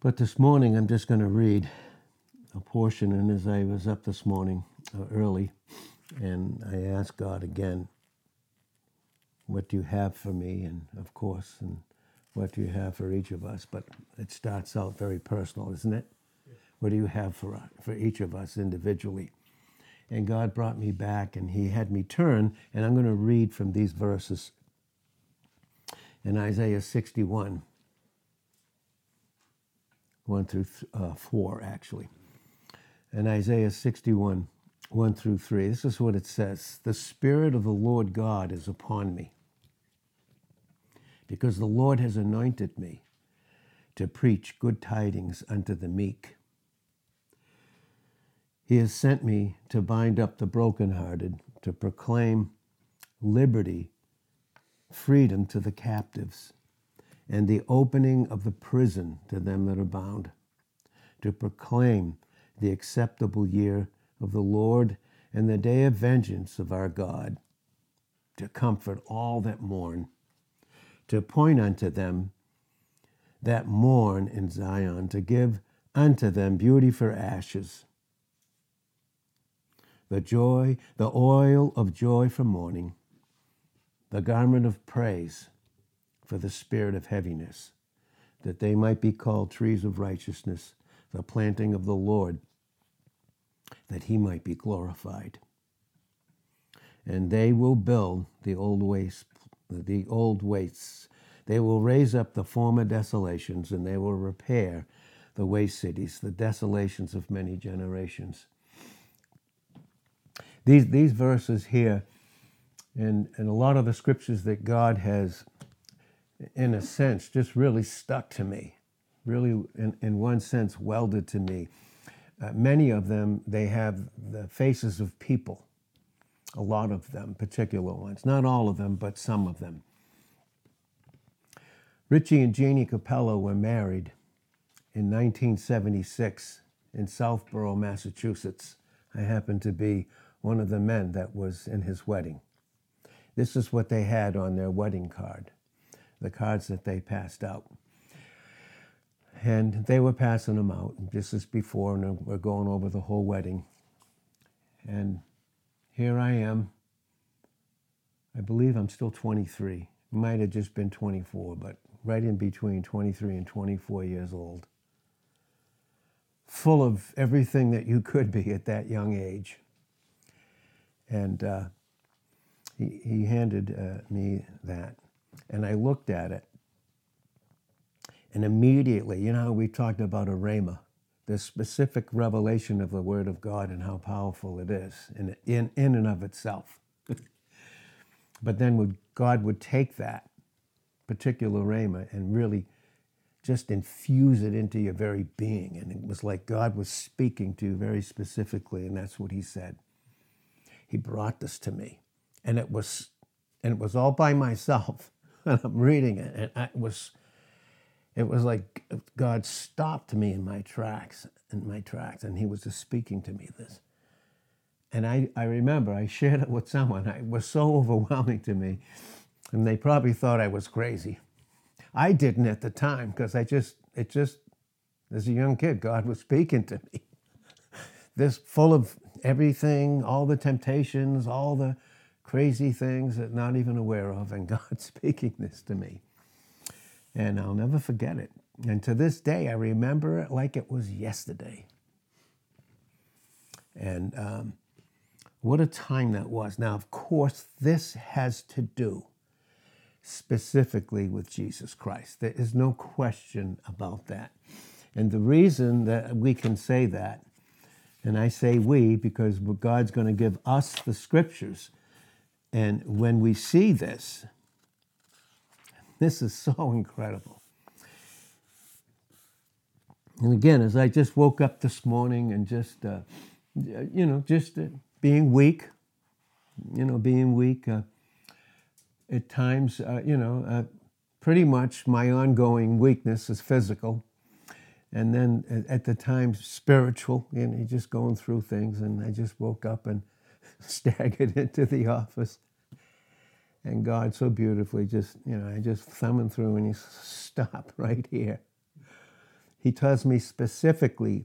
But this morning, I'm just going to read a portion. And as I was up this morning uh, early, and I asked God again, What do you have for me? And of course, and what do you have for each of us? But it starts out very personal, isn't it? What do you have for, for each of us individually? And God brought me back and He had me turn, and I'm going to read from these verses in Isaiah 61, 1 through uh, 4, actually. In Isaiah 61, 1 through 3, this is what it says The Spirit of the Lord God is upon me, because the Lord has anointed me to preach good tidings unto the meek. He has sent me to bind up the brokenhearted, to proclaim liberty, freedom to the captives, and the opening of the prison to them that are bound, to proclaim the acceptable year of the Lord and the day of vengeance of our God, to comfort all that mourn, to point unto them that mourn in Zion, to give unto them beauty for ashes the joy, the oil of joy for mourning, the garment of praise for the spirit of heaviness, that they might be called trees of righteousness, the planting of the Lord, that he might be glorified. And they will build the old wastes, the old wastes. They will raise up the former desolations, and they will repair the waste cities, the desolations of many generations. These, these verses here, and, and a lot of the scriptures that God has, in a sense, just really stuck to me, really, in, in one sense, welded to me. Uh, many of them, they have the faces of people, a lot of them, particular ones. Not all of them, but some of them. Richie and Jeannie Capello were married in 1976 in Southborough, Massachusetts. I happened to be one of the men that was in his wedding. This is what they had on their wedding card, the cards that they passed out. And they were passing them out. This is before, and we're going over the whole wedding. And here I am. I believe I'm still 23. Might have just been 24, but right in between 23 and 24 years old. Full of everything that you could be at that young age. And uh, he, he handed uh, me that. And I looked at it. And immediately, you know we talked about a rhema, the specific revelation of the Word of God and how powerful it is in, in, in and of itself. but then would, God would take that particular rhema and really just infuse it into your very being. And it was like God was speaking to you very specifically, and that's what he said he brought this to me. And it was and it was all by myself. And I'm reading it, and it was it was like God stopped me in my tracks, in my tracks, and he was just speaking to me this. And I, I remember I shared it with someone. It was so overwhelming to me. And they probably thought I was crazy. I didn't at the time because I just, it just, as a young kid, God was speaking to me. this full of everything, all the temptations, all the crazy things that not even aware of, and God speaking this to me. And I'll never forget it. And to this day, I remember it like it was yesterday. And um, what a time that was. Now, of course, this has to do specifically with Jesus Christ. There is no question about that. And the reason that we can say that and I say we because God's going to give us the scriptures. And when we see this, this is so incredible. And again, as I just woke up this morning and just, uh, you know, just uh, being weak, you know, being weak, uh, at times, uh, you know, uh, pretty much my ongoing weakness is physical. And then at the time spiritual you know just going through things. And i just woke up and staggered into the office and god so beautifully just you know i just thumbing through and he stop right here he tells me specifically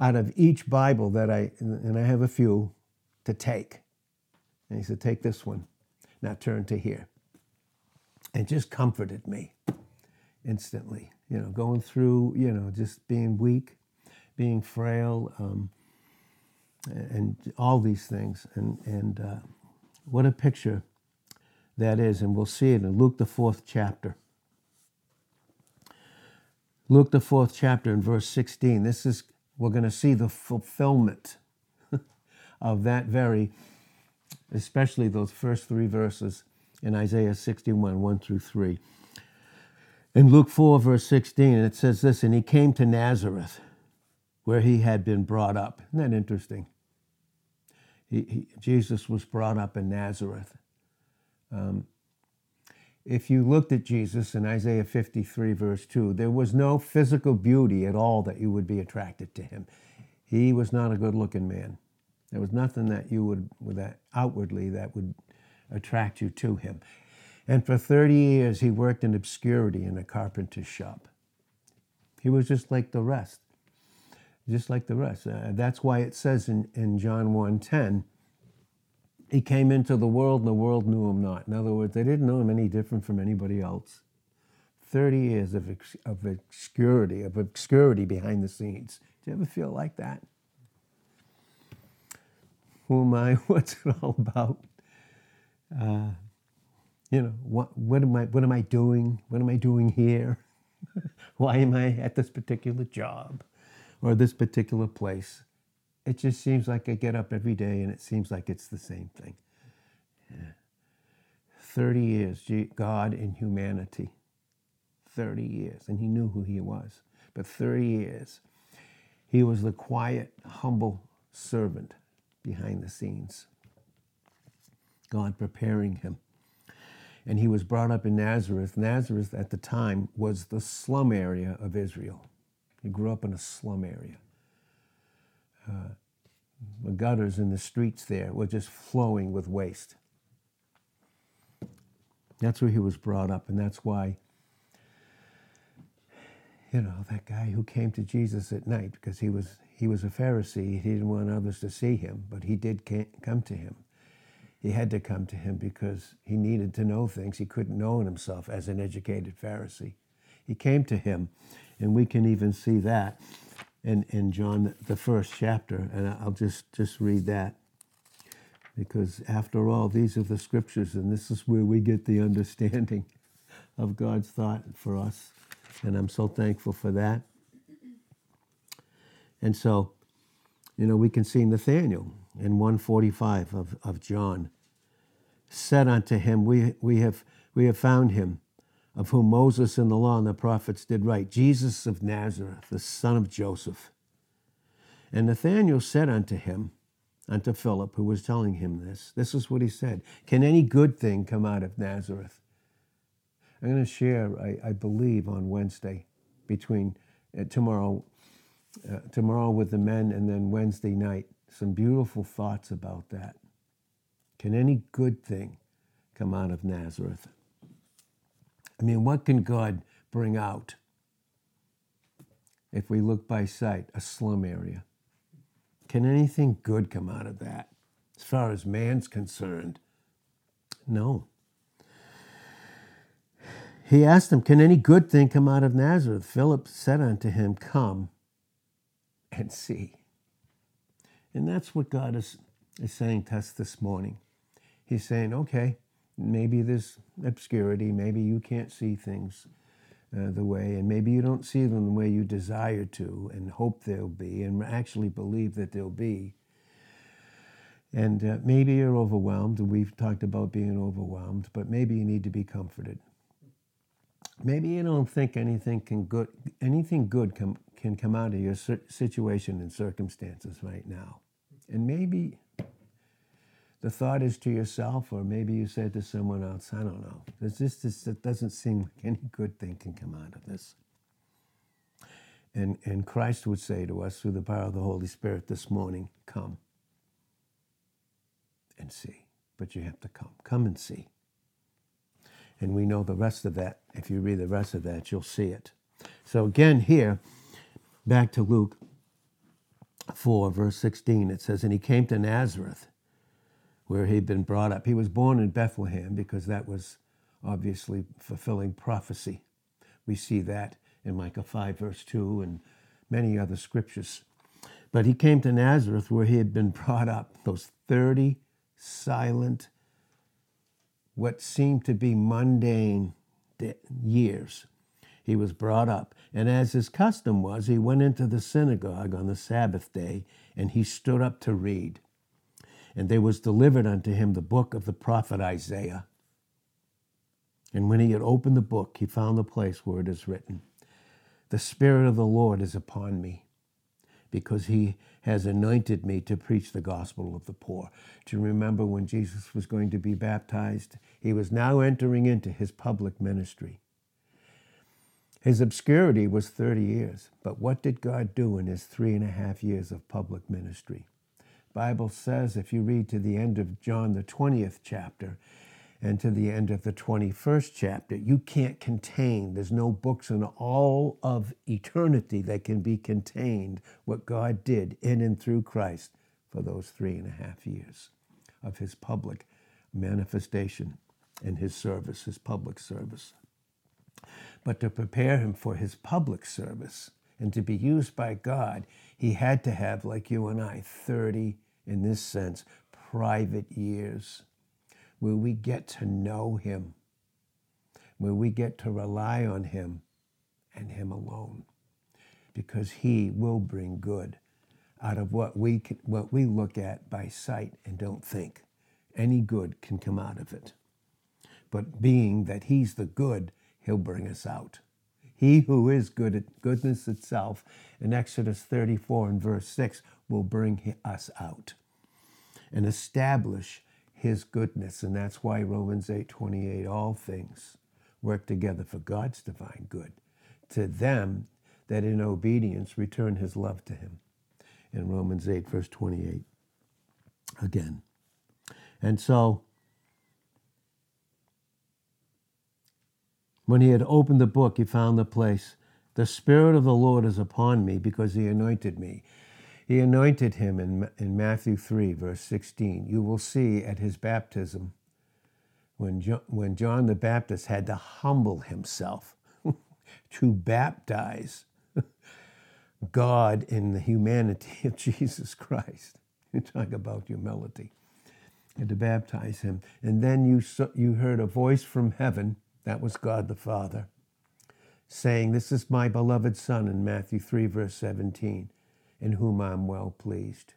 out of each Bible that I, and I have a few, to take. And he said, Take this one. Now turn to here. And just comforted me instantly. You know, going through, you know, just being weak, being frail, um, and all these things. And, and uh, what a picture that is. And we'll see it in Luke, the fourth chapter. Luke, the fourth chapter, in verse 16. This is, we're going to see the fulfillment of that very, especially those first three verses in Isaiah 61, 1 through 3. In Luke 4, verse 16, it says this And he came to Nazareth, where he had been brought up. Isn't that interesting? He, he, Jesus was brought up in Nazareth. Um, if you looked at Jesus in Isaiah 53, verse 2, there was no physical beauty at all that you would be attracted to him. He was not a good looking man. There was nothing that you would, that outwardly, that would attract you to him. And for 30 years, he worked in obscurity in a carpenter's shop. He was just like the rest, just like the rest. Uh, that's why it says in, in John 1.10, he came into the world and the world knew him not. In other words, they didn't know him any different from anybody else. 30 years of, of obscurity, of obscurity behind the scenes. Do you ever feel like that? Who am I? What's it all about? Uh, you know, what, what, am I, what am I doing? What am I doing here? Why am I at this particular job or this particular place? It just seems like I get up every day and it seems like it's the same thing. Yeah. 30 years, God in humanity. 30 years. And he knew who he was. But 30 years, he was the quiet, humble servant behind the scenes. God preparing him. And he was brought up in Nazareth. Nazareth at the time was the slum area of Israel. He grew up in a slum area. Uh, the gutters in the streets there were just flowing with waste. That's where he was brought up, and that's why, you know, that guy who came to Jesus at night because he was he was a Pharisee. He didn't want others to see him, but he did come to him. He had to come to him because he needed to know things he couldn't know in himself as an educated Pharisee. He came to him, and we can even see that in, in John, the first chapter. And I'll just, just read that because, after all, these are the scriptures, and this is where we get the understanding of God's thought for us. And I'm so thankful for that. And so, you know, we can see Nathanael in 145 of, of John said unto him, we, we, have, we have found him of whom Moses and the law and the prophets did write, Jesus of Nazareth, the son of Joseph. And Nathanael said unto him, unto Philip, who was telling him this, this is what he said Can any good thing come out of Nazareth? I'm going to share, I, I believe, on Wednesday, between uh, tomorrow, uh, tomorrow with the men, and then Wednesday night, some beautiful thoughts about that. Can any good thing come out of Nazareth? I mean, what can God bring out if we look by sight, a slum area? Can anything good come out of that as far as man's concerned? No. He asked him, Can any good thing come out of Nazareth? Philip said unto him, Come and see. And that's what God is, is saying to us this morning. He's saying, Okay, maybe there's obscurity, maybe you can't see things uh, the way, and maybe you don't see them the way you desire to and hope they'll be and actually believe that they'll be. And uh, maybe you're overwhelmed, and we've talked about being overwhelmed, but maybe you need to be comforted. Maybe you don't think anything can good, anything good can can come out of your situation and circumstances right now. And maybe the thought is to yourself, or maybe you said to someone else, I don't know. There's just this, it doesn't seem like any good thing can come out of this. And, and Christ would say to us through the power of the Holy Spirit this morning, come and see. But you have to come. Come and see. And we know the rest of that. If you read the rest of that, you'll see it. So again, here, back to Luke 4, verse 16, it says, And he came to Nazareth, where he'd been brought up. He was born in Bethlehem because that was obviously fulfilling prophecy. We see that in Micah 5, verse 2, and many other scriptures. But he came to Nazareth, where he had been brought up, those 30 silent, what seemed to be mundane years. He was brought up, and as his custom was, he went into the synagogue on the Sabbath day, and he stood up to read. And there was delivered unto him the book of the prophet Isaiah. And when he had opened the book, he found the place where it is written, The Spirit of the Lord is upon me, because he has anointed me to preach the gospel of the poor. Do you remember when Jesus was going to be baptized? He was now entering into his public ministry. His obscurity was 30 years, but what did God do in his three and a half years of public ministry? Bible says if you read to the end of John the 20th chapter and to the end of the 21st chapter, you can't contain, there's no books in all of eternity that can be contained what God did in and through Christ for those three and a half years of his public manifestation and his service, his public service. But to prepare him for his public service and to be used by God, he had to have, like you and I, 30, in this sense, private years where we get to know Him, where we get to rely on Him and Him alone, because He will bring good out of what we, can, what we look at by sight and don't think. Any good can come out of it. But being that He's the good, He'll bring us out. He who is good at goodness itself, in Exodus 34 and verse 6, will bring us out and establish his goodness. And that's why Romans 8 28, all things work together for God's divine good to them that in obedience return his love to him. In Romans 8, verse 28, again. And so, when he had opened the book, he found the place. The Spirit of the Lord is upon me because he anointed me. He anointed him in, in Matthew 3, verse 16. You will see at his baptism when John, when John the Baptist had to humble himself to baptize God in the humanity of Jesus Christ. You talk about humility. And to baptize him. And then you, you heard a voice from heaven, that was God the Father, saying, This is my beloved Son in Matthew 3, verse 17 in whom I am well pleased.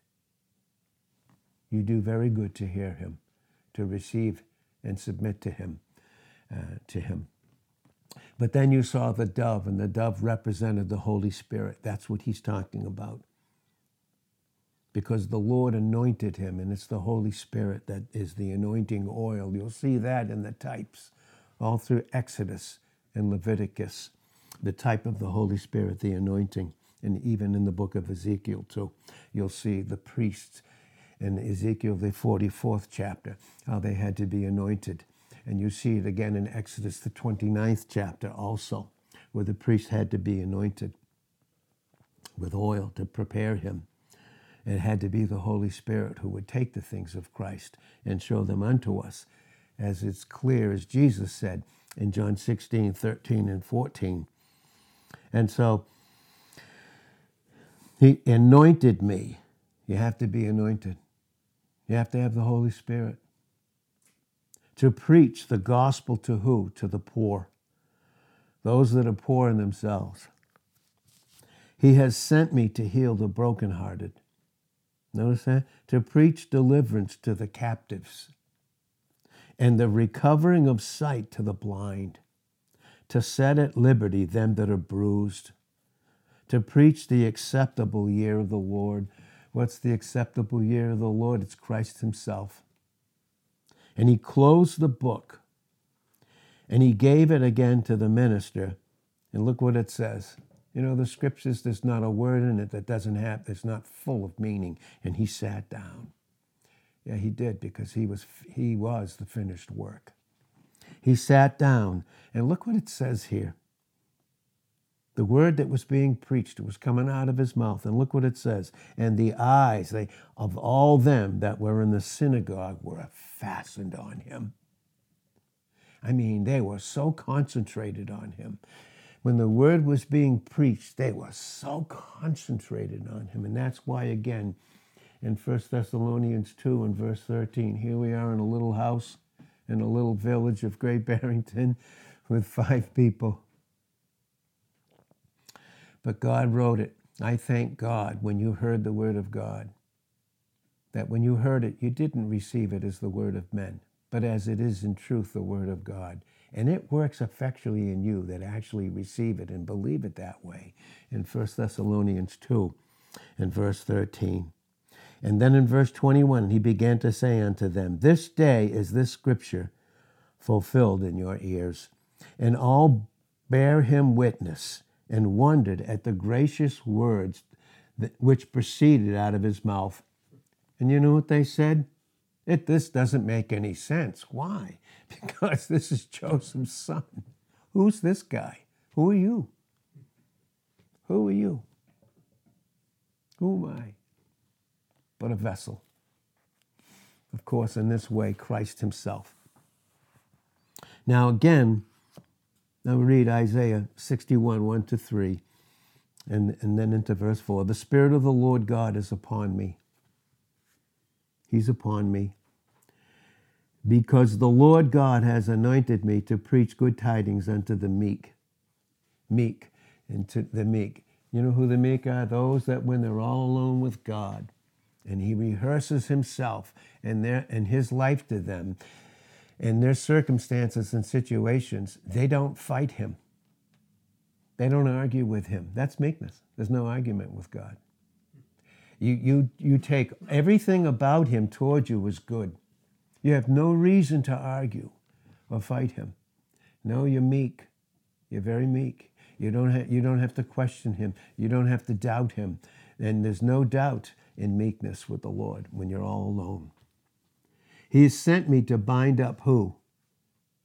You do very good to hear him, to receive and submit to him, uh, to him. But then you saw the dove, and the dove represented the Holy Spirit. That's what he's talking about. Because the Lord anointed him, and it's the Holy Spirit that is the anointing oil. You'll see that in the types all through Exodus and Leviticus, the type of the Holy Spirit, the anointing and even in the book of Ezekiel too. You'll see the priests in Ezekiel, the 44th chapter, how they had to be anointed. And you see it again in Exodus, the 29th chapter, also, where the priest had to be anointed with oil to prepare him. It had to be the Holy Spirit who would take the things of Christ and show them unto us, as it's clear as Jesus said in John 16, 13, and 14. And so he anointed me. You have to be anointed. You have to have the Holy Spirit. To preach the gospel to who? To the poor, those that are poor in themselves. He has sent me to heal the brokenhearted. Notice that? To preach deliverance to the captives and the recovering of sight to the blind, to set at liberty them that are bruised to preach the acceptable year of the Lord. What's the acceptable year of the Lord? It's Christ Himself. And He closed the book and He gave it again to the minister. And look what it says. You know, the scriptures, there's not a word in it that doesn't have, that's not full of meaning. And he sat down. Yeah, he did because he was, he was the finished work. He sat down, and look what it says here The word that was being preached was coming out of his mouth. And look what it says. And the eyes they, of all them that were in the synagogue were fastened on him. I mean, they were so concentrated on him. When the word was being preached, they were so concentrated on him. And that's why, again, in 1 Thessalonians 2 and verse 13, here we are in a little house in a little village of Great Barrington with five people. But God wrote it. I thank God when you heard the word of God, that when you heard it, you didn't receive it as the word of men, but as it is in truth the word of God. And it works effectually in you that actually receive it and believe it that way in 1 Thessalonians 2 and verse 13. And then in verse 21, he began to say unto them, This day is this scripture fulfilled in your ears. And all bare him witness and wondered at the gracious words that, which proceeded out of his mouth. And you know what they said? It, this doesn't make any sense. Why? Because this is Joseph's son. Who's this guy? Who are you? Who are you? Who am I? But a vessel. Of course, in this way, Christ Himself. Now, again, now read Isaiah 61, 1 to 3, and, and then into verse 4. The Spirit of the Lord God is upon me. He's upon me. Because the Lord God has anointed me to preach good tidings unto the meek. Meek, and to the meek. You know who the meek are? Those that when they're all alone with God, and he rehearses himself and their and his life to them. And their circumstances and situations they don't fight him. They don't argue with him. That's meekness. There's no argument with god. You you you take everything about him toward you as good. You have no reason to argue or fight him. No you're meek. You're very meek. You don't have, you don't have to question him. You don't have to doubt him. And there's no doubt in meekness with the Lord when you're all alone. He has sent me to bind up who?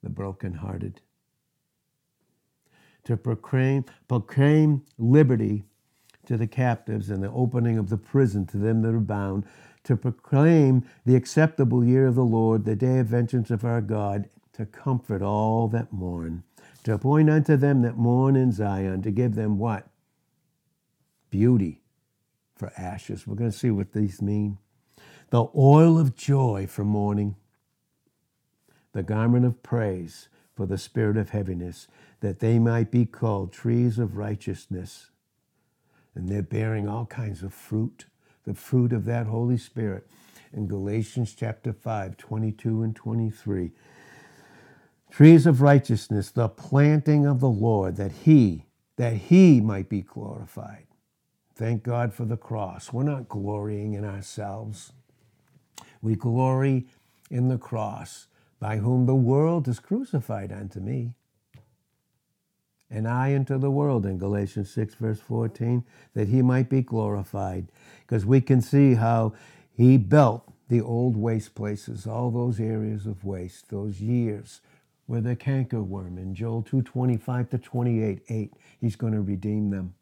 The brokenhearted. To proclaim, proclaim liberty to the captives and the opening of the prison to them that are bound, to proclaim the acceptable year of the Lord, the day of vengeance of our God, to comfort all that mourn, to appoint unto them that mourn in Zion, to give them what? Beauty for ashes. We're going to see what these mean. The oil of joy for mourning, the garment of praise for the spirit of heaviness, that they might be called trees of righteousness. And they're bearing all kinds of fruit, the fruit of that Holy Spirit. In Galatians chapter 5, 22 and 23. Trees of righteousness, the planting of the Lord, that he, that he might be glorified. Thank God for the cross. We're not glorying in ourselves. We glory in the cross, by whom the world is crucified unto me. And I unto the world, in Galatians 6, verse 14, that he might be glorified. Because we can see how he built the old waste places, all those areas of waste, those years where the cankerworm in Joel 225 to 28, 8, he's going to redeem them.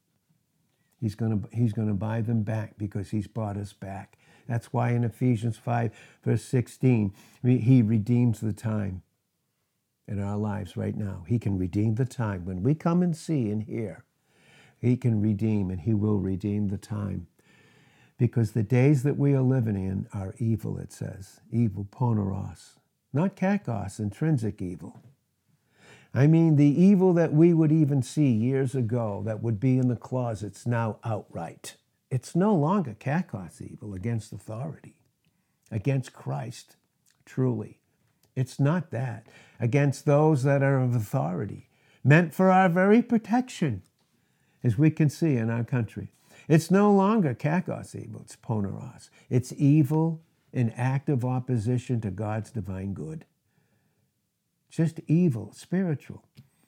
He's going to, he's going to buy them back because he's brought us back. That's why in Ephesians 5, verse 16, he redeems the time in our lives right now. He can redeem the time. When we come and see and hear, he can redeem and he will redeem the time. Because the days that we are living in are evil, it says. Evil, poneros. Not kakos, intrinsic evil. I mean, the evil that we would even see years ago that would be in the closets now outright. It's no longer kakos evil against authority, against Christ, truly. It's not that. Against those that are of authority, meant for our very protection, as we can see in our country. It's no longer kakos evil, it's poneros. It's evil in active opposition to God's divine good just evil, spiritual,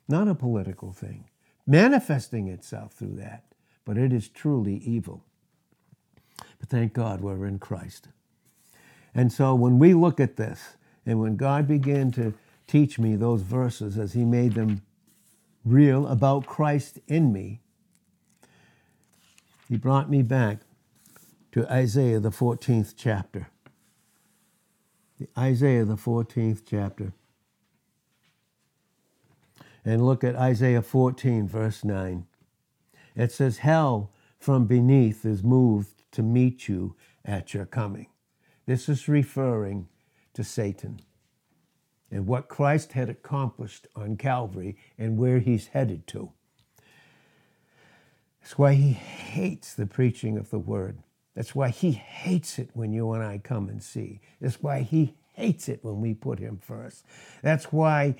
not a political thing, manifesting itself through that, but it is truly evil. But thank God we're in Christ. And so when we look at this, and when God began to teach me those verses as He made them real about Christ in me, he brought me back to Isaiah, the 14th chapter. Isaiah, the 14th chapter. And look at Isaiah 14, verse 9. It says, Hell from beneath is moved to meet you at your coming. This is referring to Satan and what Christ had accomplished on Calvary and where he's headed to. That's why he hates the preaching of the word. That's why he hates it when you and I come and see. That's why he hates it when we put him first. That's why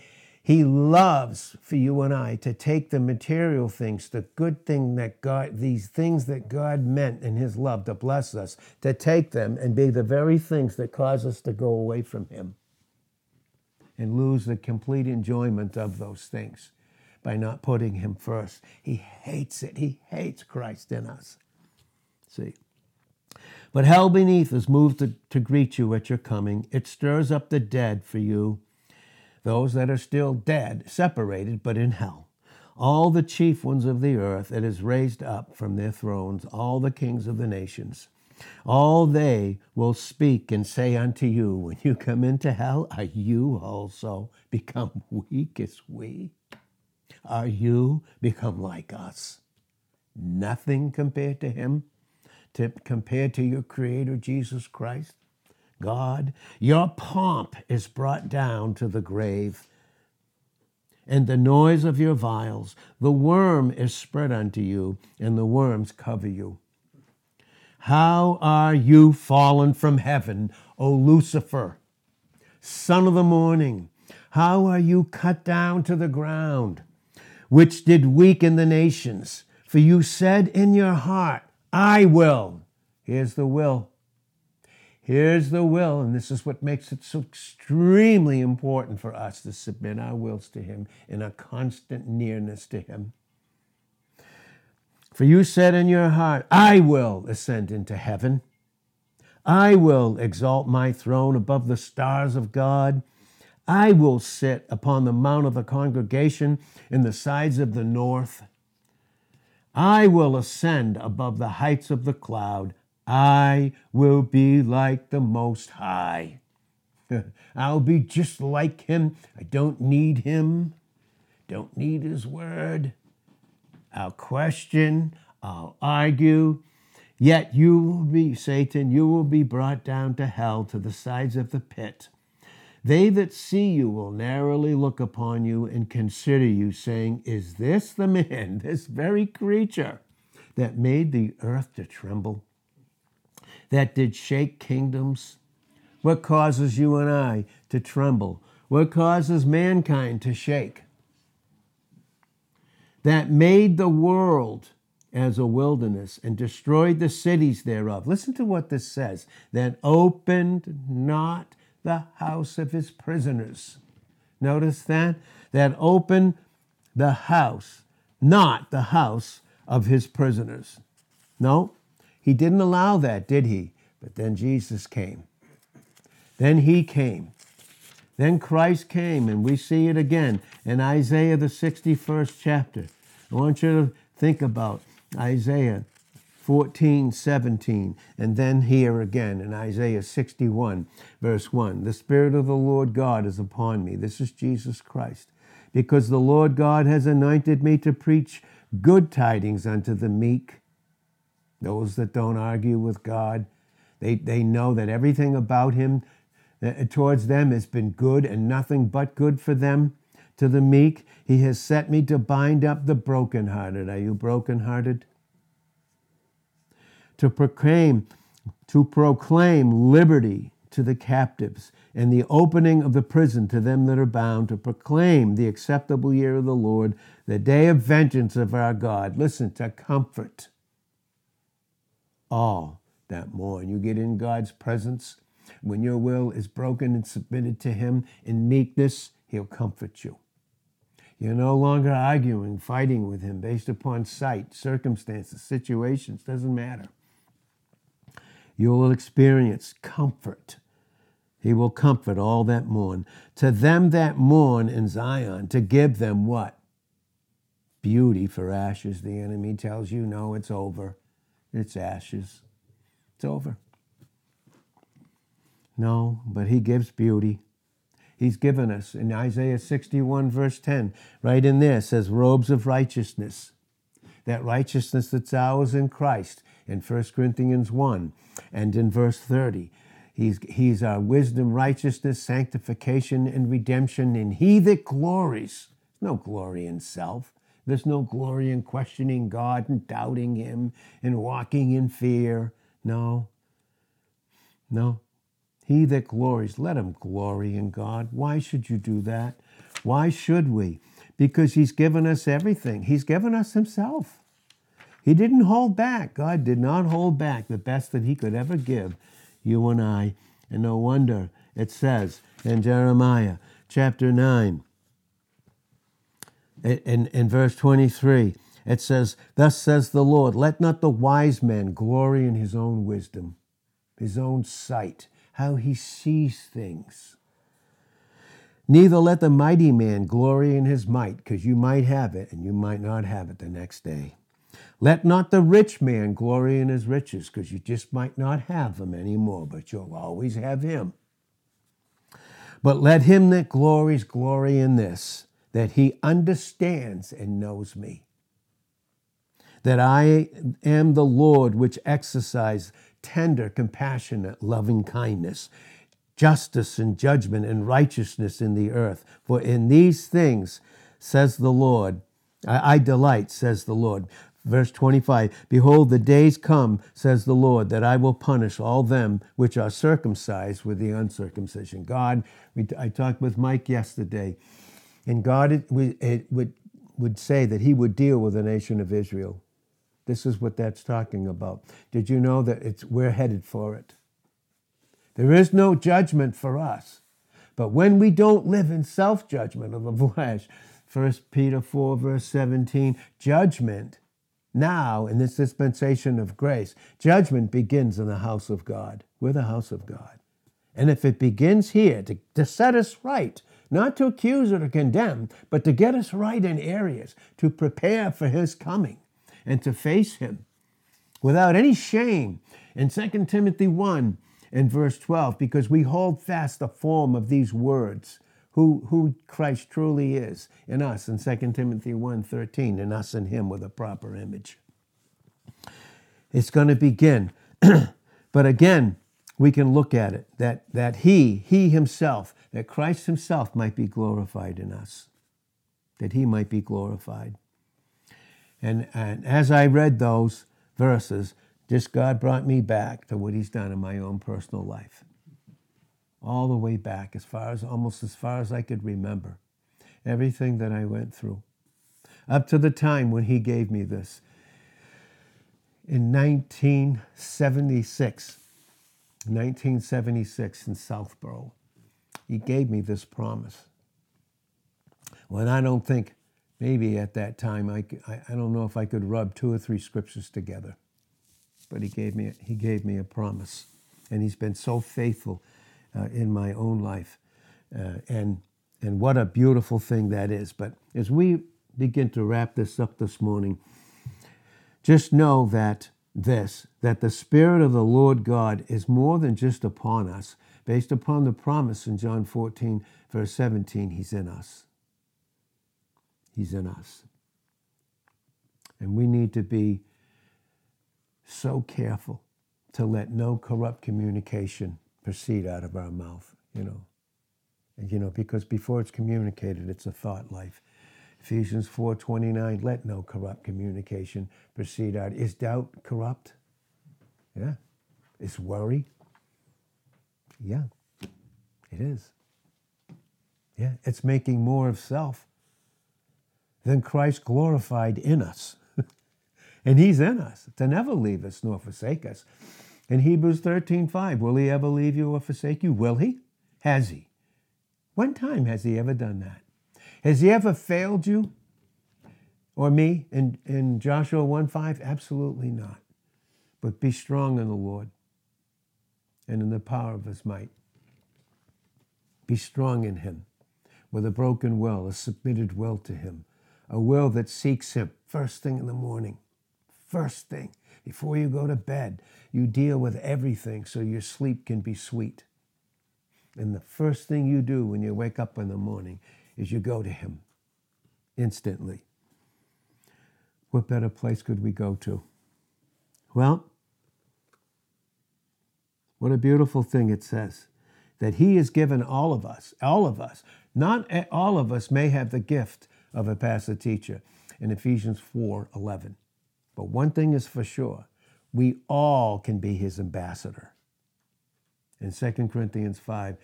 he loves for you and I to take the material things, the good thing that God, these things that God meant in his love to bless us, to take them and be the very things that cause us to go away from him and lose the complete enjoyment of those things by not putting him first. He hates it. He hates Christ in us. See? But hell beneath is moved to, to greet you at your coming. It stirs up the dead for you those that are still dead, separated, but in hell. All the chief ones of the earth it is raised up from their thrones, all the kings of the nations. All they will speak and say unto you, When you come into hell, are you also become weak as we? Are you become like us? Nothing compared to him, to, compared to your Creator Jesus Christ? God, your pomp is brought down to the grave, and the noise of your viols, the worm is spread unto you, and the worms cover you. How are you fallen from heaven, O Lucifer, son of the morning? How are you cut down to the ground, which did weaken the nations? For you said in your heart, I will. Here's the will Here's the will, and this is what makes it so extremely important for us to submit our wills to Him in a constant nearness to Him. For you said in your heart, I will ascend into heaven. I will exalt my throne above the stars of God. I will sit upon the mount of the congregation in the sides of the north. I will ascend above the heights of the cloud. I will be like the Most High. I'll be just like Him. I don't need Him, don't need His word. I'll question, I'll argue. Yet you will be, Satan, you will be brought down to hell to the sides of the pit. They that see you will narrowly look upon you and consider you, saying, Is this the man, this very creature, that made the earth to tremble? That did shake kingdoms? What causes you and I to tremble? What causes mankind to shake? That made the world as a wilderness and destroyed the cities thereof. Listen to what this says that opened not the house of his prisoners. Notice that? That opened the house, not the house of his prisoners. No, he didn't allow that, did he? But then Jesus came. Then he came. Then Christ came, and we see it again in Isaiah, the 61st chapter. I want you to think about Isaiah 14, 17, and then here again in Isaiah 61, verse 1. The Spirit of the Lord God is upon me. This is Jesus Christ. Because the Lord God has anointed me to preach good tidings unto the meek those that don't argue with God, they, they know that everything about Him uh, towards them has been good and nothing but good for them. To the meek, He has set me to bind up the brokenhearted. Are you brokenhearted? To proclaim, to proclaim liberty to the captives and the opening of the prison to them that are bound, to proclaim the acceptable year of the Lord, the day of vengeance of our God. Listen, to comfort all that mourn. You get in God's presence. When your will is broken and submitted to Him in meekness, He'll comfort you. You're no longer arguing, fighting with Him based upon sight, circumstances, situations, doesn't matter. You will experience comfort. He will comfort all that mourn. To them that mourn in Zion, to give them what? Beauty for ashes. The enemy tells you, no, it's over. It's ashes. It's over. No, but he gives beauty. He's given us in Isaiah 61, verse 10, right in there says, robes of righteousness. That righteousness that's ours in Christ in 1 Corinthians 1 and in verse 30. He's, he's our wisdom, righteousness, sanctification, and redemption. And he that glories, no glory in self. There's no glory in questioning God and doubting Him and walking in fear. No. No. He that glories, let him glory in God. Why should you do that? Why should we? Because He's given us everything, He's given us Himself. He didn't hold back. God did not hold back the best that He could ever give you and I. And no wonder it says in Jeremiah chapter 9, in, in verse 23, it says, Thus says the Lord, let not the wise man glory in his own wisdom, his own sight, how he sees things. Neither let the mighty man glory in his might, because you might have it and you might not have it the next day. Let not the rich man glory in his riches, because you just might not have them anymore, but you'll always have him. But let him that glories glory in this that he understands and knows me. That I am the Lord which exercise tender, compassionate, loving kindness, justice and judgment and righteousness in the earth. For in these things, says the Lord, I, I delight, says the Lord. Verse 25 Behold, the days come, says the Lord, that I will punish all them which are circumcised with the uncircumcision. God, we, I talked with Mike yesterday and God it, it would, would say that he would deal with the nation of Israel. This is what that's talking about. Did you know that it's, we're headed for it? There is no judgment for us. But when we don't live in self judgment of the flesh, 1 Peter 4, verse 17, judgment now in this dispensation of grace, judgment begins in the house of God. We're the house of God. And if it begins here to, to set us right, not to accuse or to condemn, but to get us right in areas, to prepare for his coming and to face him without any shame. In 2 Timothy 1 and verse 12, because we hold fast the form of these words, who, who Christ truly is in us, in 2 Timothy 1 13, in us and him with a proper image. It's going to begin. but again, we can look at it that, that he, he himself, that Christ himself might be glorified in us, that he might be glorified. And, and as I read those verses, just God brought me back to what he's done in my own personal life. All the way back, as far as almost as far as I could remember. Everything that I went through. Up to the time when he gave me this. In 1976, 1976 in Southborough. He gave me this promise. When I don't think, maybe at that time, I, I, don't know if I could rub two or three scriptures together, but he gave me, he gave me a promise. And he's been so faithful uh, in my own life. Uh, and, and what a beautiful thing that is. But as we begin to wrap this up this morning, just know that this that the Spirit of the Lord God is more than just upon us, based upon the promise in John 14, verse 17, He's in us. He's in us. And we need to be so careful to let no corrupt communication proceed out of our mouth, you know. And, you know, because before it's communicated, it's a thought life. Ephesians 4:29, let no corrupt communication proceed out. Is doubt corrupt? Yeah. Is worry? Yeah. It is. Yeah, it's making more of self than Christ glorified in us. and he's in us to never leave us nor forsake us. In Hebrews 13:5, will he ever leave you or forsake you? Will he? Has he? One time has he ever done that? Has he ever failed you or me in, in Joshua 1 5? Absolutely not. But be strong in the Lord and in the power of his might. Be strong in him with a broken will, a submitted will to him, a will that seeks him first thing in the morning. First thing. Before you go to bed, you deal with everything so your sleep can be sweet. And the first thing you do when you wake up in the morning is you go to Him instantly. What better place could we go to? Well, what a beautiful thing it says that He has given all of us, all of us, not all of us may have the gift of a pastor teacher in Ephesians 4 11. But one thing is for sure we all can be His ambassador in 2 Corinthians 5,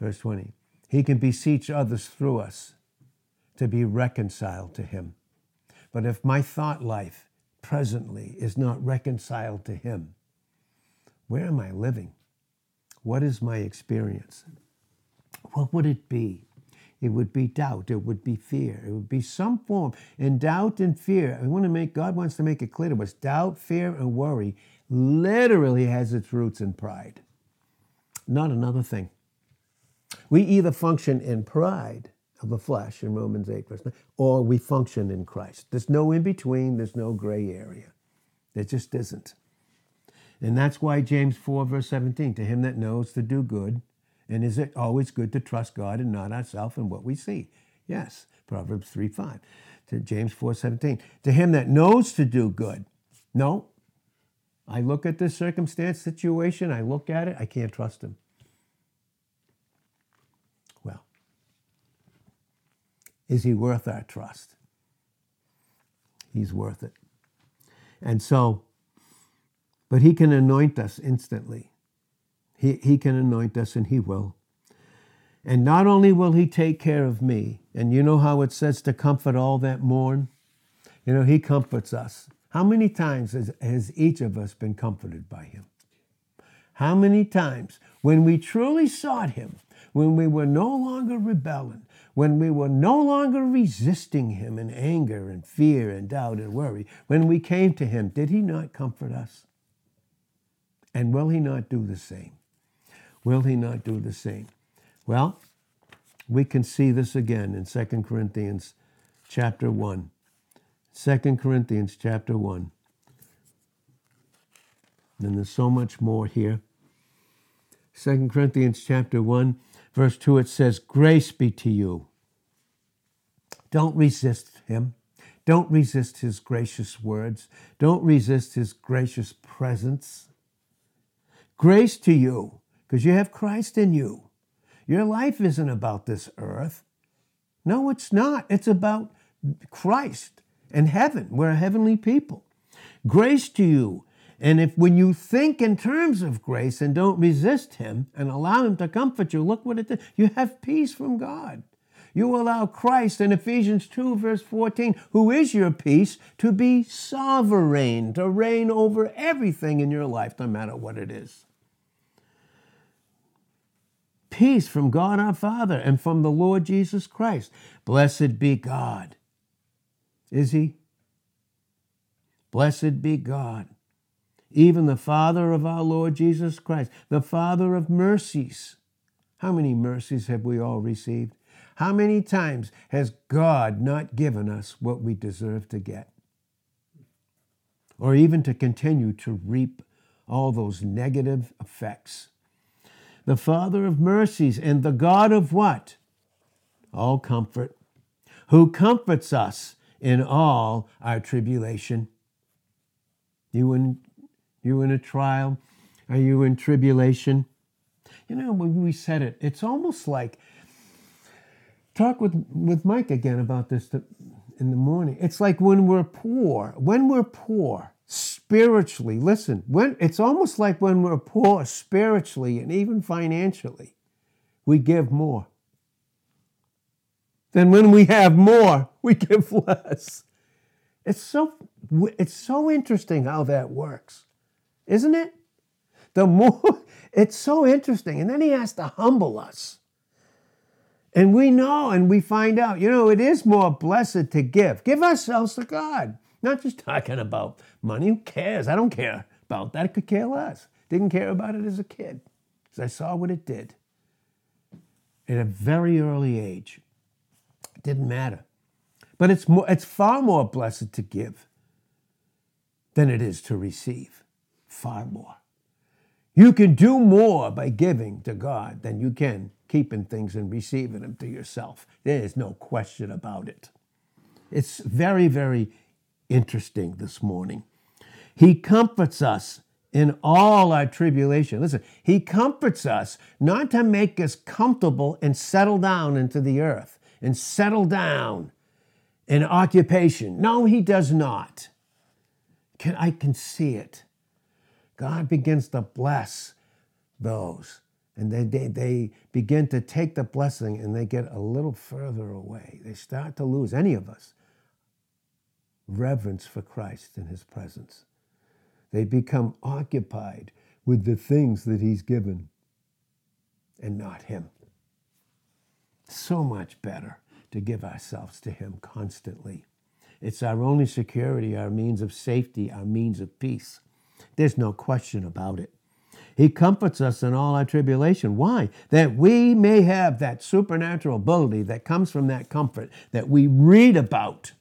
verse 20. He can beseech others through us to be reconciled to Him. But if my thought life presently is not reconciled to Him, where am I living? What is my experience? What would it be? It would be doubt. It would be fear. It would be some form. And doubt and fear, I want to make, God wants to make it clear to us doubt, fear, and worry literally has its roots in pride not another thing. We either function in pride of the flesh in Romans 8, verse 9, or we function in Christ. There's no in between, there's no gray area. There just isn't. And that's why James 4, verse 17, to him that knows to do good, and is it always good to trust God and not ourselves in what we see? Yes, Proverbs 3, 5. To James 4, 17, to him that knows to do good. No, I look at this circumstance situation, I look at it, I can't trust him. Well, is he worth our trust? He's worth it. And so, but he can anoint us instantly. He, he can anoint us and he will. And not only will he take care of me, and you know how it says to comfort all that mourn? You know, he comforts us. How many times has, has each of us been comforted by him? How many times, when we truly sought him, when we were no longer rebelling, when we were no longer resisting him in anger and fear and doubt and worry, when we came to him, did he not comfort us? And will he not do the same? Will he not do the same? Well, we can see this again in 2 Corinthians chapter 1. 2 Corinthians chapter 1. And there's so much more here. 2 Corinthians chapter 1, verse 2, it says, Grace be to you. Don't resist him. Don't resist his gracious words. Don't resist his gracious presence. Grace to you, because you have Christ in you. Your life isn't about this earth. No, it's not. It's about Christ and heaven. We're a heavenly people. Grace to you. And if when you think in terms of grace and don't resist Him and allow Him to comfort you, look what it does. You have peace from God. You allow Christ in Ephesians 2, verse 14, who is your peace, to be sovereign, to reign over everything in your life, no matter what it is. Peace from God our Father and from the Lord Jesus Christ. Blessed be God is he? Blessed be God, even the Father of our Lord Jesus Christ, the Father of mercies. How many mercies have we all received? How many times has God not given us what we deserve to get? Or even to continue to reap all those negative effects. The Father of mercies and the God of what? All comfort, who comforts us in all our tribulation. You in, you in a trial? Are you in tribulation? You know, when we said it, it's almost like talk with, with Mike again about this in the morning. It's like when we're poor, when we're poor spiritually, listen, when it's almost like when we're poor spiritually and even financially, we give more. Then when we have more, we give less. It's so it's so interesting how that works. Isn't it? The more it's so interesting. And then he has to humble us. And we know and we find out, you know, it is more blessed to give. Give ourselves to God. Not just talking about money. Who cares? I don't care about that. I could care less. Didn't care about it as a kid because I saw what it did at a very early age. It didn't matter. But it's, more, it's far more blessed to give than it is to receive. Far more. You can do more by giving to God than you can keeping things and receiving them to yourself. There is no question about it. It's very, very interesting this morning. He comforts us in all our tribulation. Listen, He comforts us not to make us comfortable and settle down into the earth and settle down in occupation. No, He does not. Can, I can see it. God begins to bless those. And they, they, they begin to take the blessing and they get a little further away. They start to lose, any of us, reverence for Christ and His presence. They become occupied with the things that He's given and not Him. So much better to give ourselves to Him constantly. It's our only security, our means of safety, our means of peace. There's no question about it. He comforts us in all our tribulation. Why? That we may have that supernatural ability that comes from that comfort that we read about.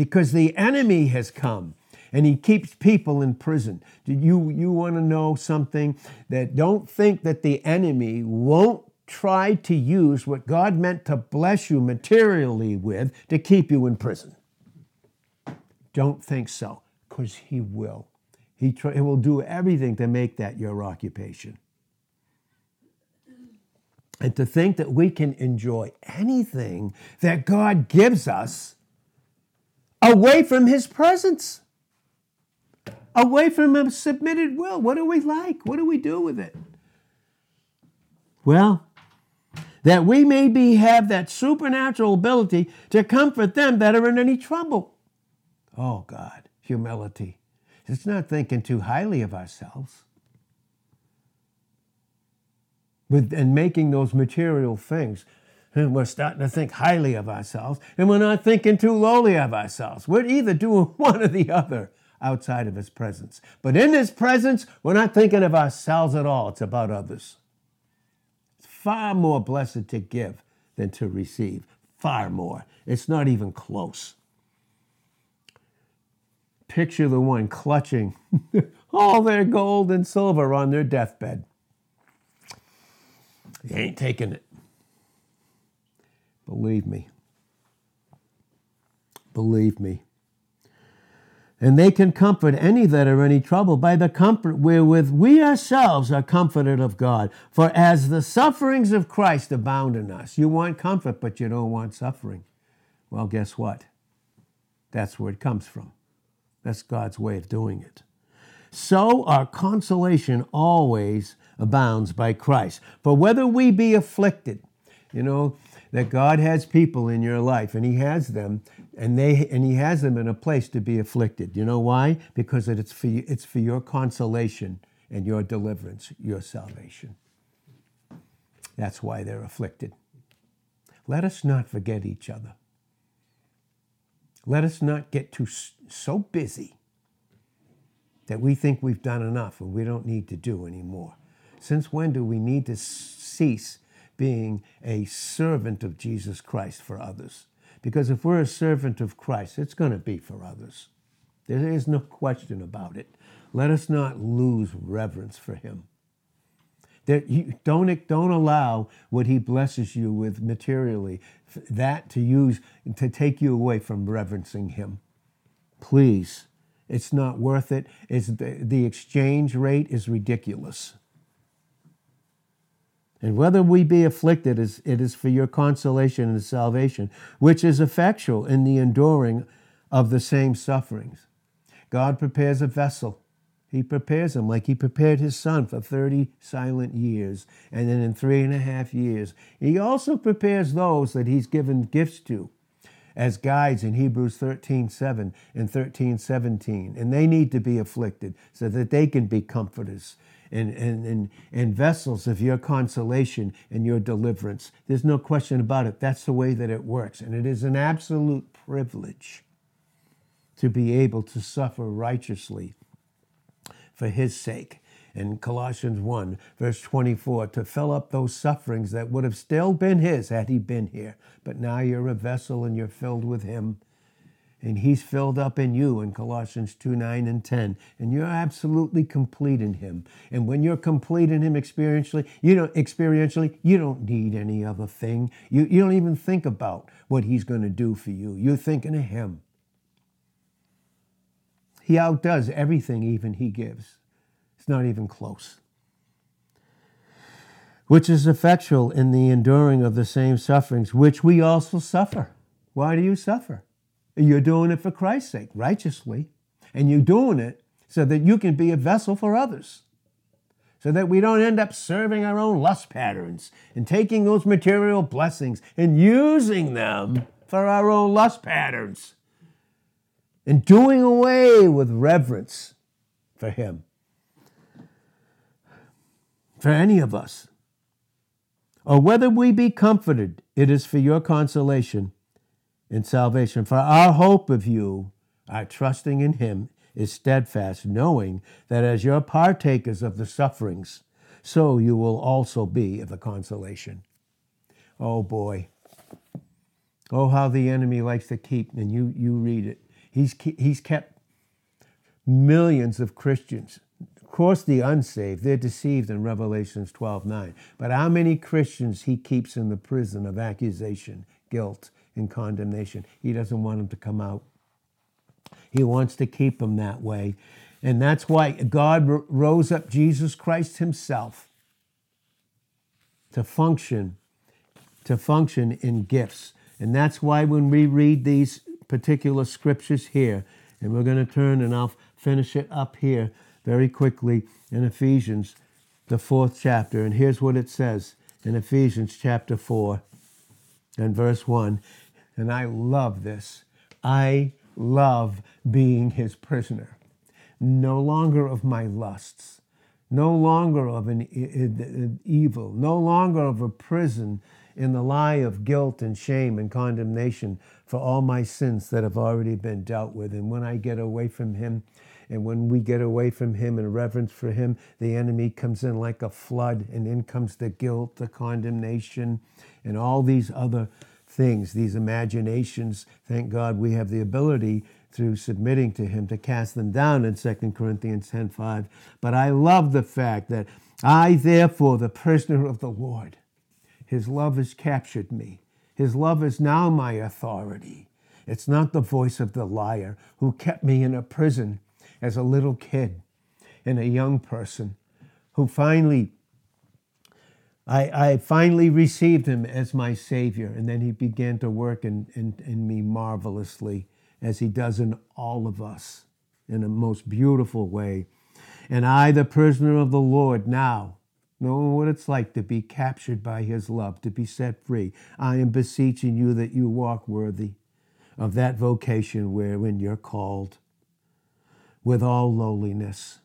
Because the enemy has come and he keeps people in prison. Do you, you want to know something? That don't think that the enemy won't try to use what God meant to bless you materially with to keep you in prison. Don't think so, because he will. He, try, he will do everything to make that your occupation. And to think that we can enjoy anything that God gives us away from his presence, away from a submitted will. What do we like? What do we do with it? Well, that we may be have that supernatural ability to comfort them that are in any trouble. Oh God, humility. It's not thinking too highly of ourselves. With, and making those material things. And we're starting to think highly of ourselves, and we're not thinking too lowly of ourselves. We're either doing one or the other outside of His presence. But in His presence, we're not thinking of ourselves at all. It's about others. It's far more blessed to give than to receive. Far more. It's not even close. Picture the one clutching all their gold and silver on their deathbed. They ain't taking it. Believe me. Believe me. And they can comfort any that are in any trouble by the comfort wherewith we ourselves are comforted of God. For as the sufferings of Christ abound in us, you want comfort, but you don't want suffering. Well, guess what? That's where it comes from. That's God's way of doing it. So our consolation always abounds by Christ. For whether we be afflicted, you know, that God has people in your life and he has them and they and he has them in a place to be afflicted. You know why? Because it's for you, it's for your consolation and your deliverance, your salvation. That's why they're afflicted. Let us not forget each other. Let us not get too so busy that we think we've done enough and we don't need to do anymore. Since when do we need to cease being a servant of Jesus Christ for others? Because if we're a servant of Christ, it's going to be for others. There is no question about it. Let us not lose reverence for Him. That you don't, don't allow what He blesses you with materially, that to use to take you away from reverencing Him. Please, it's not worth it. It's the, the exchange rate is ridiculous. And whether we be afflicted, it is for your consolation and salvation, which is effectual in the enduring of the same sufferings. God prepares a vessel. He prepares him like he prepared his son for 30 silent years. And then in three and a half years, he also prepares those that he's given gifts to as guides in Hebrews 13 7 and 13 17. And they need to be afflicted so that they can be comforters and, and, and, and vessels of your consolation and your deliverance. There's no question about it. That's the way that it works. And it is an absolute privilege to be able to suffer righteously for his sake in Colossians 1, verse 24, to fill up those sufferings that would have still been his had he been here. But now you're a vessel and you're filled with him and he's filled up in you in Colossians 2 9 and 10. And you're absolutely complete in him. And when you're complete in him experientially, you don't experientially, you don't need any other thing. You, you don't even think about what he's going to do for you. You're thinking of him. He outdoes everything even he gives. It's not even close. Which is effectual in the enduring of the same sufferings, which we also suffer. Why do you suffer? You're doing it for Christ's sake, righteously. And you're doing it so that you can be a vessel for others. So that we don't end up serving our own lust patterns and taking those material blessings and using them for our own lust patterns and doing away with reverence for Him. For any of us. Or whether we be comforted, it is for your consolation in salvation. For our hope of you, our trusting in Him, is steadfast, knowing that as you're partakers of the sufferings, so you will also be of the consolation. Oh boy. Oh, how the enemy likes to keep, and you, you read it. He's, he's kept millions of Christians. Of course, the unsaved, they're deceived in Revelations 12 9. But how many Christians he keeps in the prison of accusation, guilt, and condemnation. He doesn't want them to come out. He wants to keep them that way. And that's why God rose up Jesus Christ himself to function to function in gifts. And that's why when we read these particular scriptures here, and we're going to turn and I'll finish it up here very quickly in Ephesians, the fourth chapter. And here's what it says in Ephesians chapter 4 and verse 1. And I love this. I love being his prisoner. No longer of my lusts, no longer of an evil, no longer of a prison in the lie of guilt and shame and condemnation for all my sins that have already been dealt with. And when I get away from him, and when we get away from him in reverence for him, the enemy comes in like a flood, and in comes the guilt, the condemnation, and all these other things, these imaginations. Thank God we have the ability through submitting to him to cast them down in 2 Corinthians 10:5. But I love the fact that I therefore the prisoner of the Lord his love has captured me. His love is now my authority. It's not the voice of the liar who kept me in a prison as a little kid and a young person who finally I, I finally received him as my Savior, and then he began to work in, in, in me marvelously, as he does in all of us in a most beautiful way. And I, the prisoner of the Lord, now, knowing what it's like to be captured by his love, to be set free, I am beseeching you that you walk worthy of that vocation wherein you're called with all lowliness.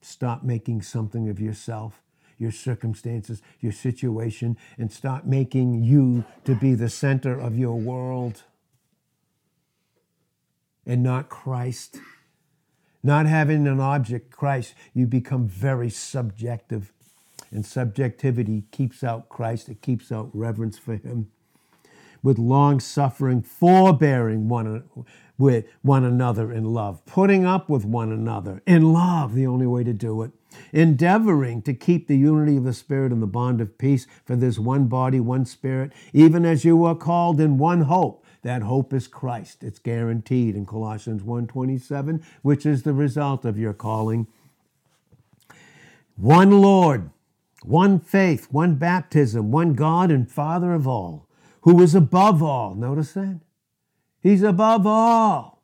Stop making something of yourself your circumstances, your situation, and stop making you to be the center of your world and not Christ. Not having an object, Christ, you become very subjective. And subjectivity keeps out Christ, it keeps out reverence for Him. With long suffering, forbearing one with one another in love, putting up with one another in love, the only way to do it endeavoring to keep the unity of the Spirit and the bond of peace, for there's one body, one Spirit, even as you are called in one hope. That hope is Christ. It's guaranteed in Colossians 1:27, which is the result of your calling. One Lord, one faith, one baptism, one God and Father of all, who is above all. Notice that? He's above all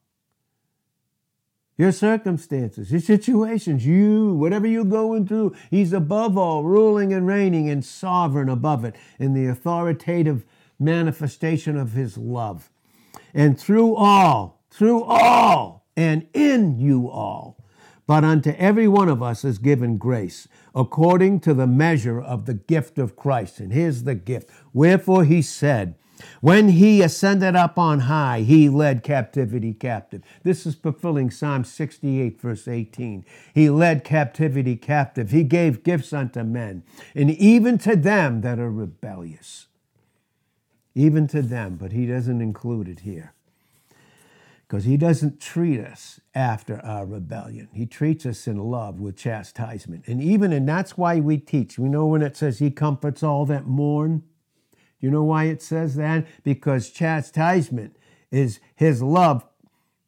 your circumstances, your situations, you, whatever you're going through, He's above all, ruling and reigning and sovereign above it in the authoritative manifestation of His love. And through all, through all, and in you all, but unto every one of us is given grace according to the measure of the gift of Christ. And here's the gift. Wherefore He said, when he ascended up on high, he led captivity captive. This is fulfilling Psalm 68, verse 18. He led captivity captive. He gave gifts unto men, and even to them that are rebellious. Even to them, but he doesn't include it here. because he doesn't treat us after our rebellion. He treats us in love with chastisement. And even, and that's why we teach. We know when it says he comforts all that mourn. You know why it says that? Because chastisement is his love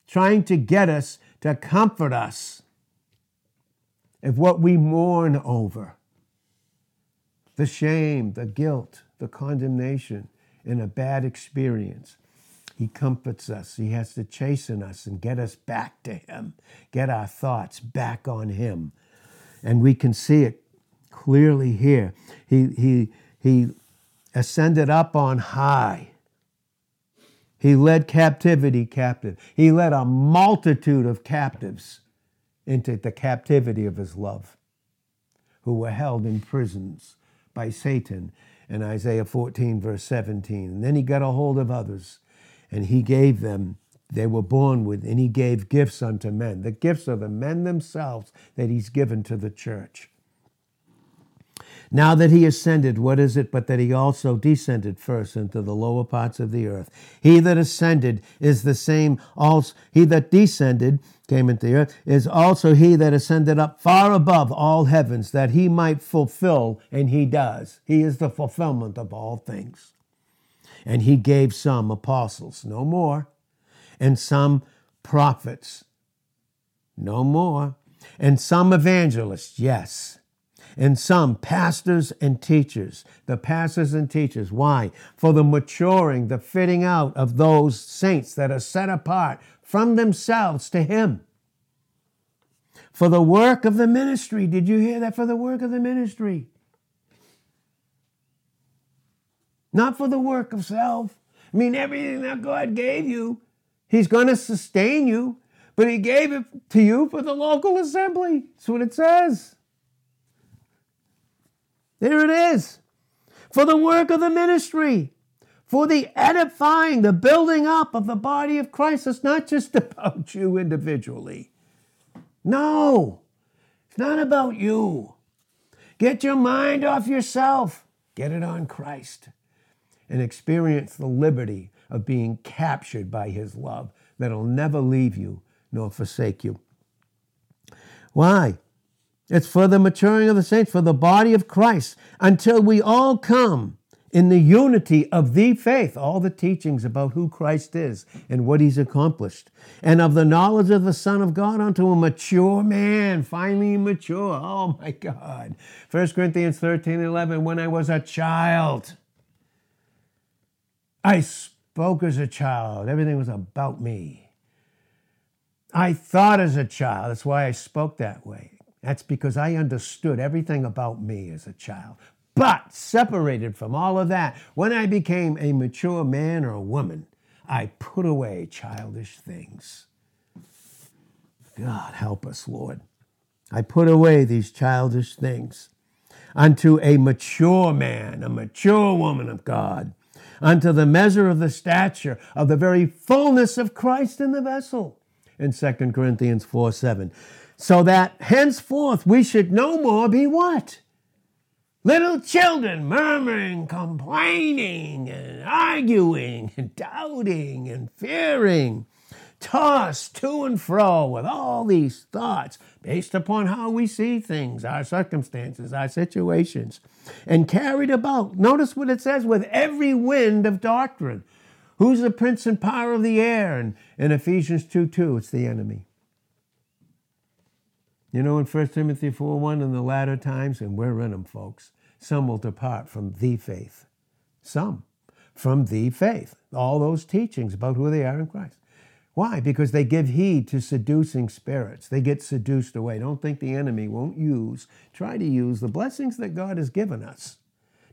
trying to get us to comfort us of what we mourn over the shame, the guilt, the condemnation in a bad experience. He comforts us. He has to chasten us and get us back to Him, get our thoughts back on Him. And we can see it clearly here. He, he, he ascended up on high. He led captivity captive. He led a multitude of captives into the captivity of his love, who were held in prisons by Satan in Isaiah 14, verse 17. And then he got a hold of others and he gave them, they were born with, and he gave gifts unto men. The gifts are the men themselves that he's given to the church. Now that he ascended, what is it but that he also descended first into the lower parts of the earth? He that ascended is the same also, he that descended came into the earth is also he that ascended up far above all heavens, that he might fulfill, and he does. He is the fulfillment of all things. And he gave some apostles, no more, and some prophets, no more, and some evangelists, yes and some pastors and teachers. The pastors and teachers. Why? For the maturing, the fitting out of those saints that are set apart from themselves to Him. For the work of the ministry. Did you hear that? For the work of the ministry. Not for the work of self. I mean, everything that God gave you, He's going to sustain you, but He gave it to you for the local assembly. That's what it says. There it is. For the work of the ministry, for the edifying, the building up of the body of Christ. It's not just about you individually. No, it's not about you. Get your mind off yourself, get it on Christ, and experience the liberty of being captured by His love that'll never leave you nor forsake you. Why? It's for the maturing of the saints, for the body of Christ, until we all come in the unity of the faith, all the teachings about who Christ is and what he's accomplished, and of the knowledge of the Son of God unto a mature man, finally mature. Oh my God. 1 Corinthians 13 11, when I was a child, I spoke as a child. Everything was about me. I thought as a child. That's why I spoke that way. That's because I understood everything about me as a child. But separated from all of that, when I became a mature man or a woman, I put away childish things. God, help us, Lord. I put away these childish things unto a mature man, a mature woman of God, unto the measure of the stature of the very fullness of Christ in the vessel. In 2 Corinthians 4 7 so that henceforth we should no more be what? Little children murmuring, complaining, and arguing, and doubting, and fearing, tossed to and fro with all these thoughts based upon how we see things, our circumstances, our situations, and carried about. Notice what it says with every wind of doctrine. Who's the prince and power of the air? And in Ephesians 2 2, it's the enemy. You know, in 1 Timothy 4 1, in the latter times, and we're in them, folks, some will depart from the faith. Some from the faith. All those teachings about who they are in Christ. Why? Because they give heed to seducing spirits. They get seduced away. Don't think the enemy won't use, try to use the blessings that God has given us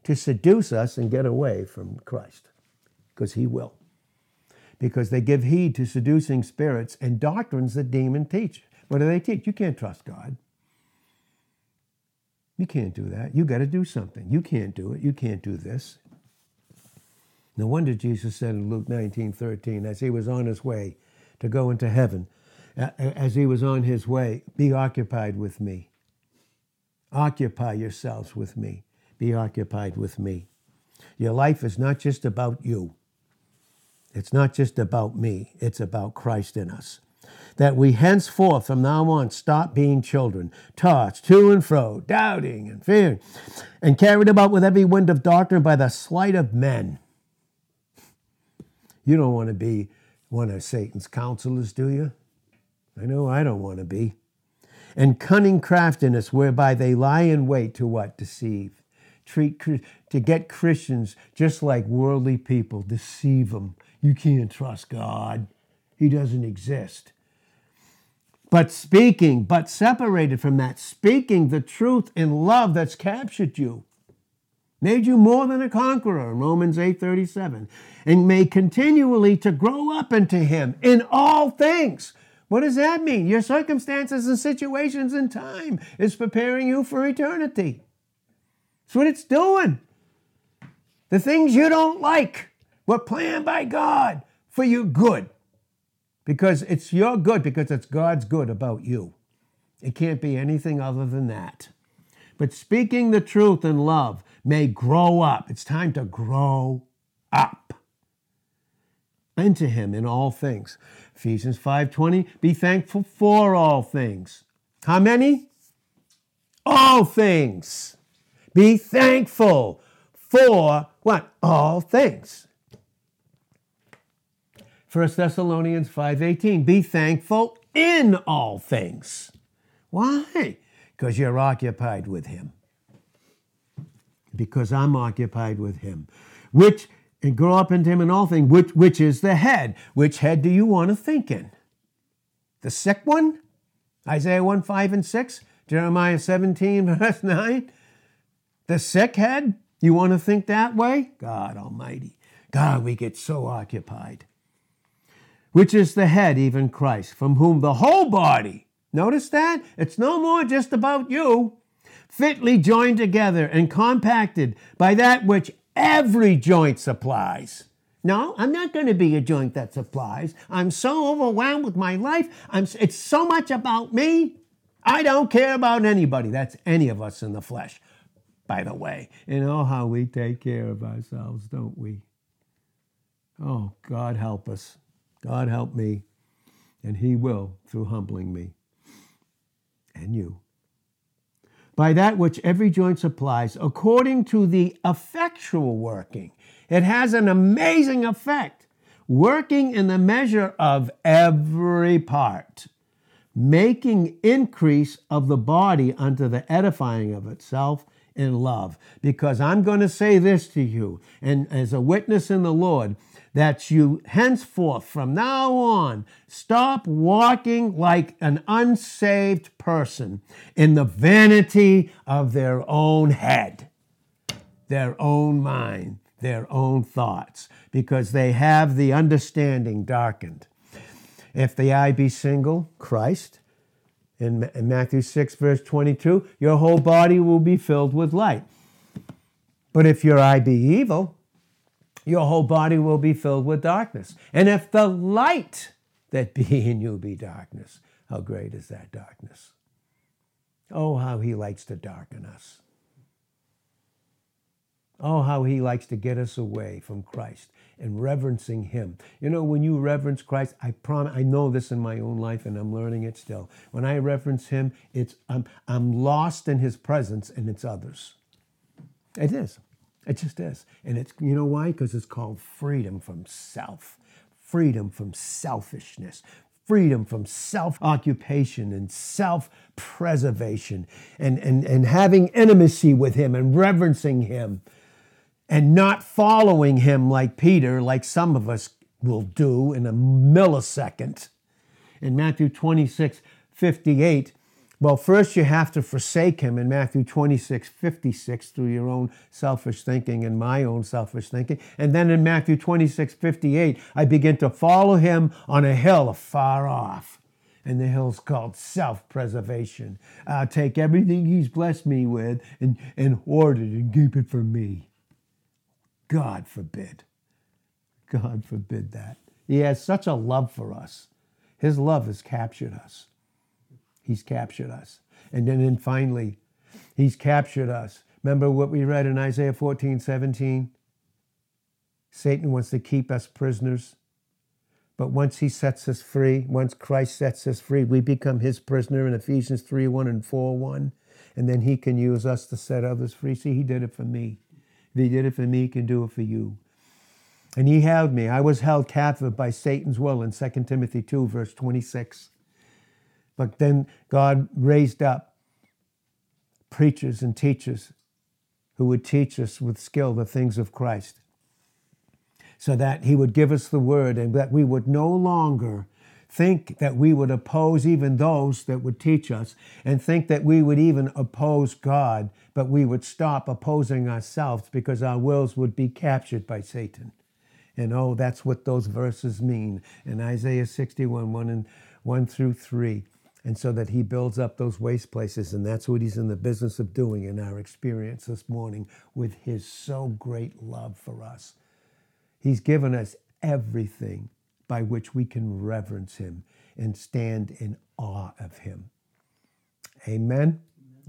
to seduce us and get away from Christ. Because he will. Because they give heed to seducing spirits and doctrines that demon teach. What do they teach? You can't trust God. You can't do that. You got to do something. You can't do it. You can't do this. No wonder Jesus said in Luke 19 13, as he was on his way to go into heaven, as he was on his way, be occupied with me. Occupy yourselves with me. Be occupied with me. Your life is not just about you. It's not just about me, it's about Christ in us. That we henceforth, from now on, stop being children, tossed to and fro, doubting and fearing, and carried about with every wind of doctrine by the sleight of men. You don't want to be one of Satan's counselors, do you? I know I don't want to be. And cunning craftiness, whereby they lie in wait to what? Deceive. Treat to get Christians just like worldly people, deceive them. You can't trust God. He doesn't exist. But speaking, but separated from that, speaking the truth in love that's captured you made you more than a conqueror romans 8.37 and may continually to grow up into him in all things. What does that mean? Your circumstances and situations in time is preparing you for eternity. That's what it's doing. The things you don't like were planned by god for your good because it's your good because it's god's good about you it can't be anything other than that but speaking the truth in love may grow up. It's time to grow up into him in all things. Ephesians 5:20, be thankful for all things. How many? All things. Be thankful for what? All things. 1 Thessalonians 5:18, be thankful in all things. Why? Because you're occupied with him because I'm occupied with him. Which, and grow up into him in all things, which, which is the head. Which head do you want to think in? The sick one? Isaiah 1 5 and 6, Jeremiah 17, verse 9. The sick head? You want to think that way? God Almighty. God, we get so occupied. Which is the head, even Christ, from whom the whole body, notice that? It's no more just about you fitly joined together and compacted by that which every joint supplies. No, I'm not going to be a joint that supplies. I'm so overwhelmed with my life. I'm, it's so much about me. I don't care about anybody. That's any of us in the flesh, by the way. And oh, how we take care of ourselves, don't we? Oh, God help us. God help me. And He will through humbling me and you by that which every joint supplies, according to the effectual working. It has an amazing effect, working in the measure of every part, making increase of the body unto the edifying of itself in love. Because I'm going to say this to you, and as a witness in the Lord, that you henceforth, from now on, stop walking like an unsaved person in the vanity of their own head, their own mind, their own thoughts, because they have the understanding darkened. If the eye be single, Christ, in Matthew 6, verse 22, your whole body will be filled with light. But if your eye be evil, your whole body will be filled with darkness. And if the light that be in you be darkness, how great is that darkness? Oh, how he likes to darken us. Oh, how he likes to get us away from Christ and reverencing him. You know, when you reverence Christ, I promise I know this in my own life and I'm learning it still. When I reverence him, it's I'm I'm lost in his presence and it's others. It is. It just is. And it's, you know why? Because it's called freedom from self, freedom from selfishness, freedom from self occupation and self preservation, and, and, and having intimacy with Him and reverencing Him, and not following Him like Peter, like some of us will do in a millisecond. In Matthew 26 58, well, first you have to forsake him in Matthew 26, 56 through your own selfish thinking and my own selfish thinking. And then in Matthew 26, 58, I begin to follow him on a hill far off. And the hill's called self preservation. I'll take everything he's blessed me with and, and hoard it and keep it for me. God forbid. God forbid that. He has such a love for us. His love has captured us. He's captured us. And then, then finally, He's captured us. Remember what we read in Isaiah 14, 17? Satan wants to keep us prisoners But once he sets us free, once Christ sets us free, we become his prisoner in Ephesians 3 1 and 4 1. And then he can use us to set others free. See, he did it for me. If he did it for me, he can do it for you. And he held me. I was held captive by Satan's will in 2 Timothy 2, verse 26. But then God raised up preachers and teachers who would teach us with skill the things of Christ so that he would give us the word and that we would no longer think that we would oppose even those that would teach us and think that we would even oppose God, but we would stop opposing ourselves because our wills would be captured by Satan. And oh, that's what those verses mean in Isaiah 61 1 and 1 through 3. And so that he builds up those waste places. And that's what he's in the business of doing in our experience this morning with his so great love for us. He's given us everything by which we can reverence him and stand in awe of him. Amen.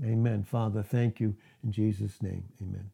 Amen. Father, thank you in Jesus' name. Amen.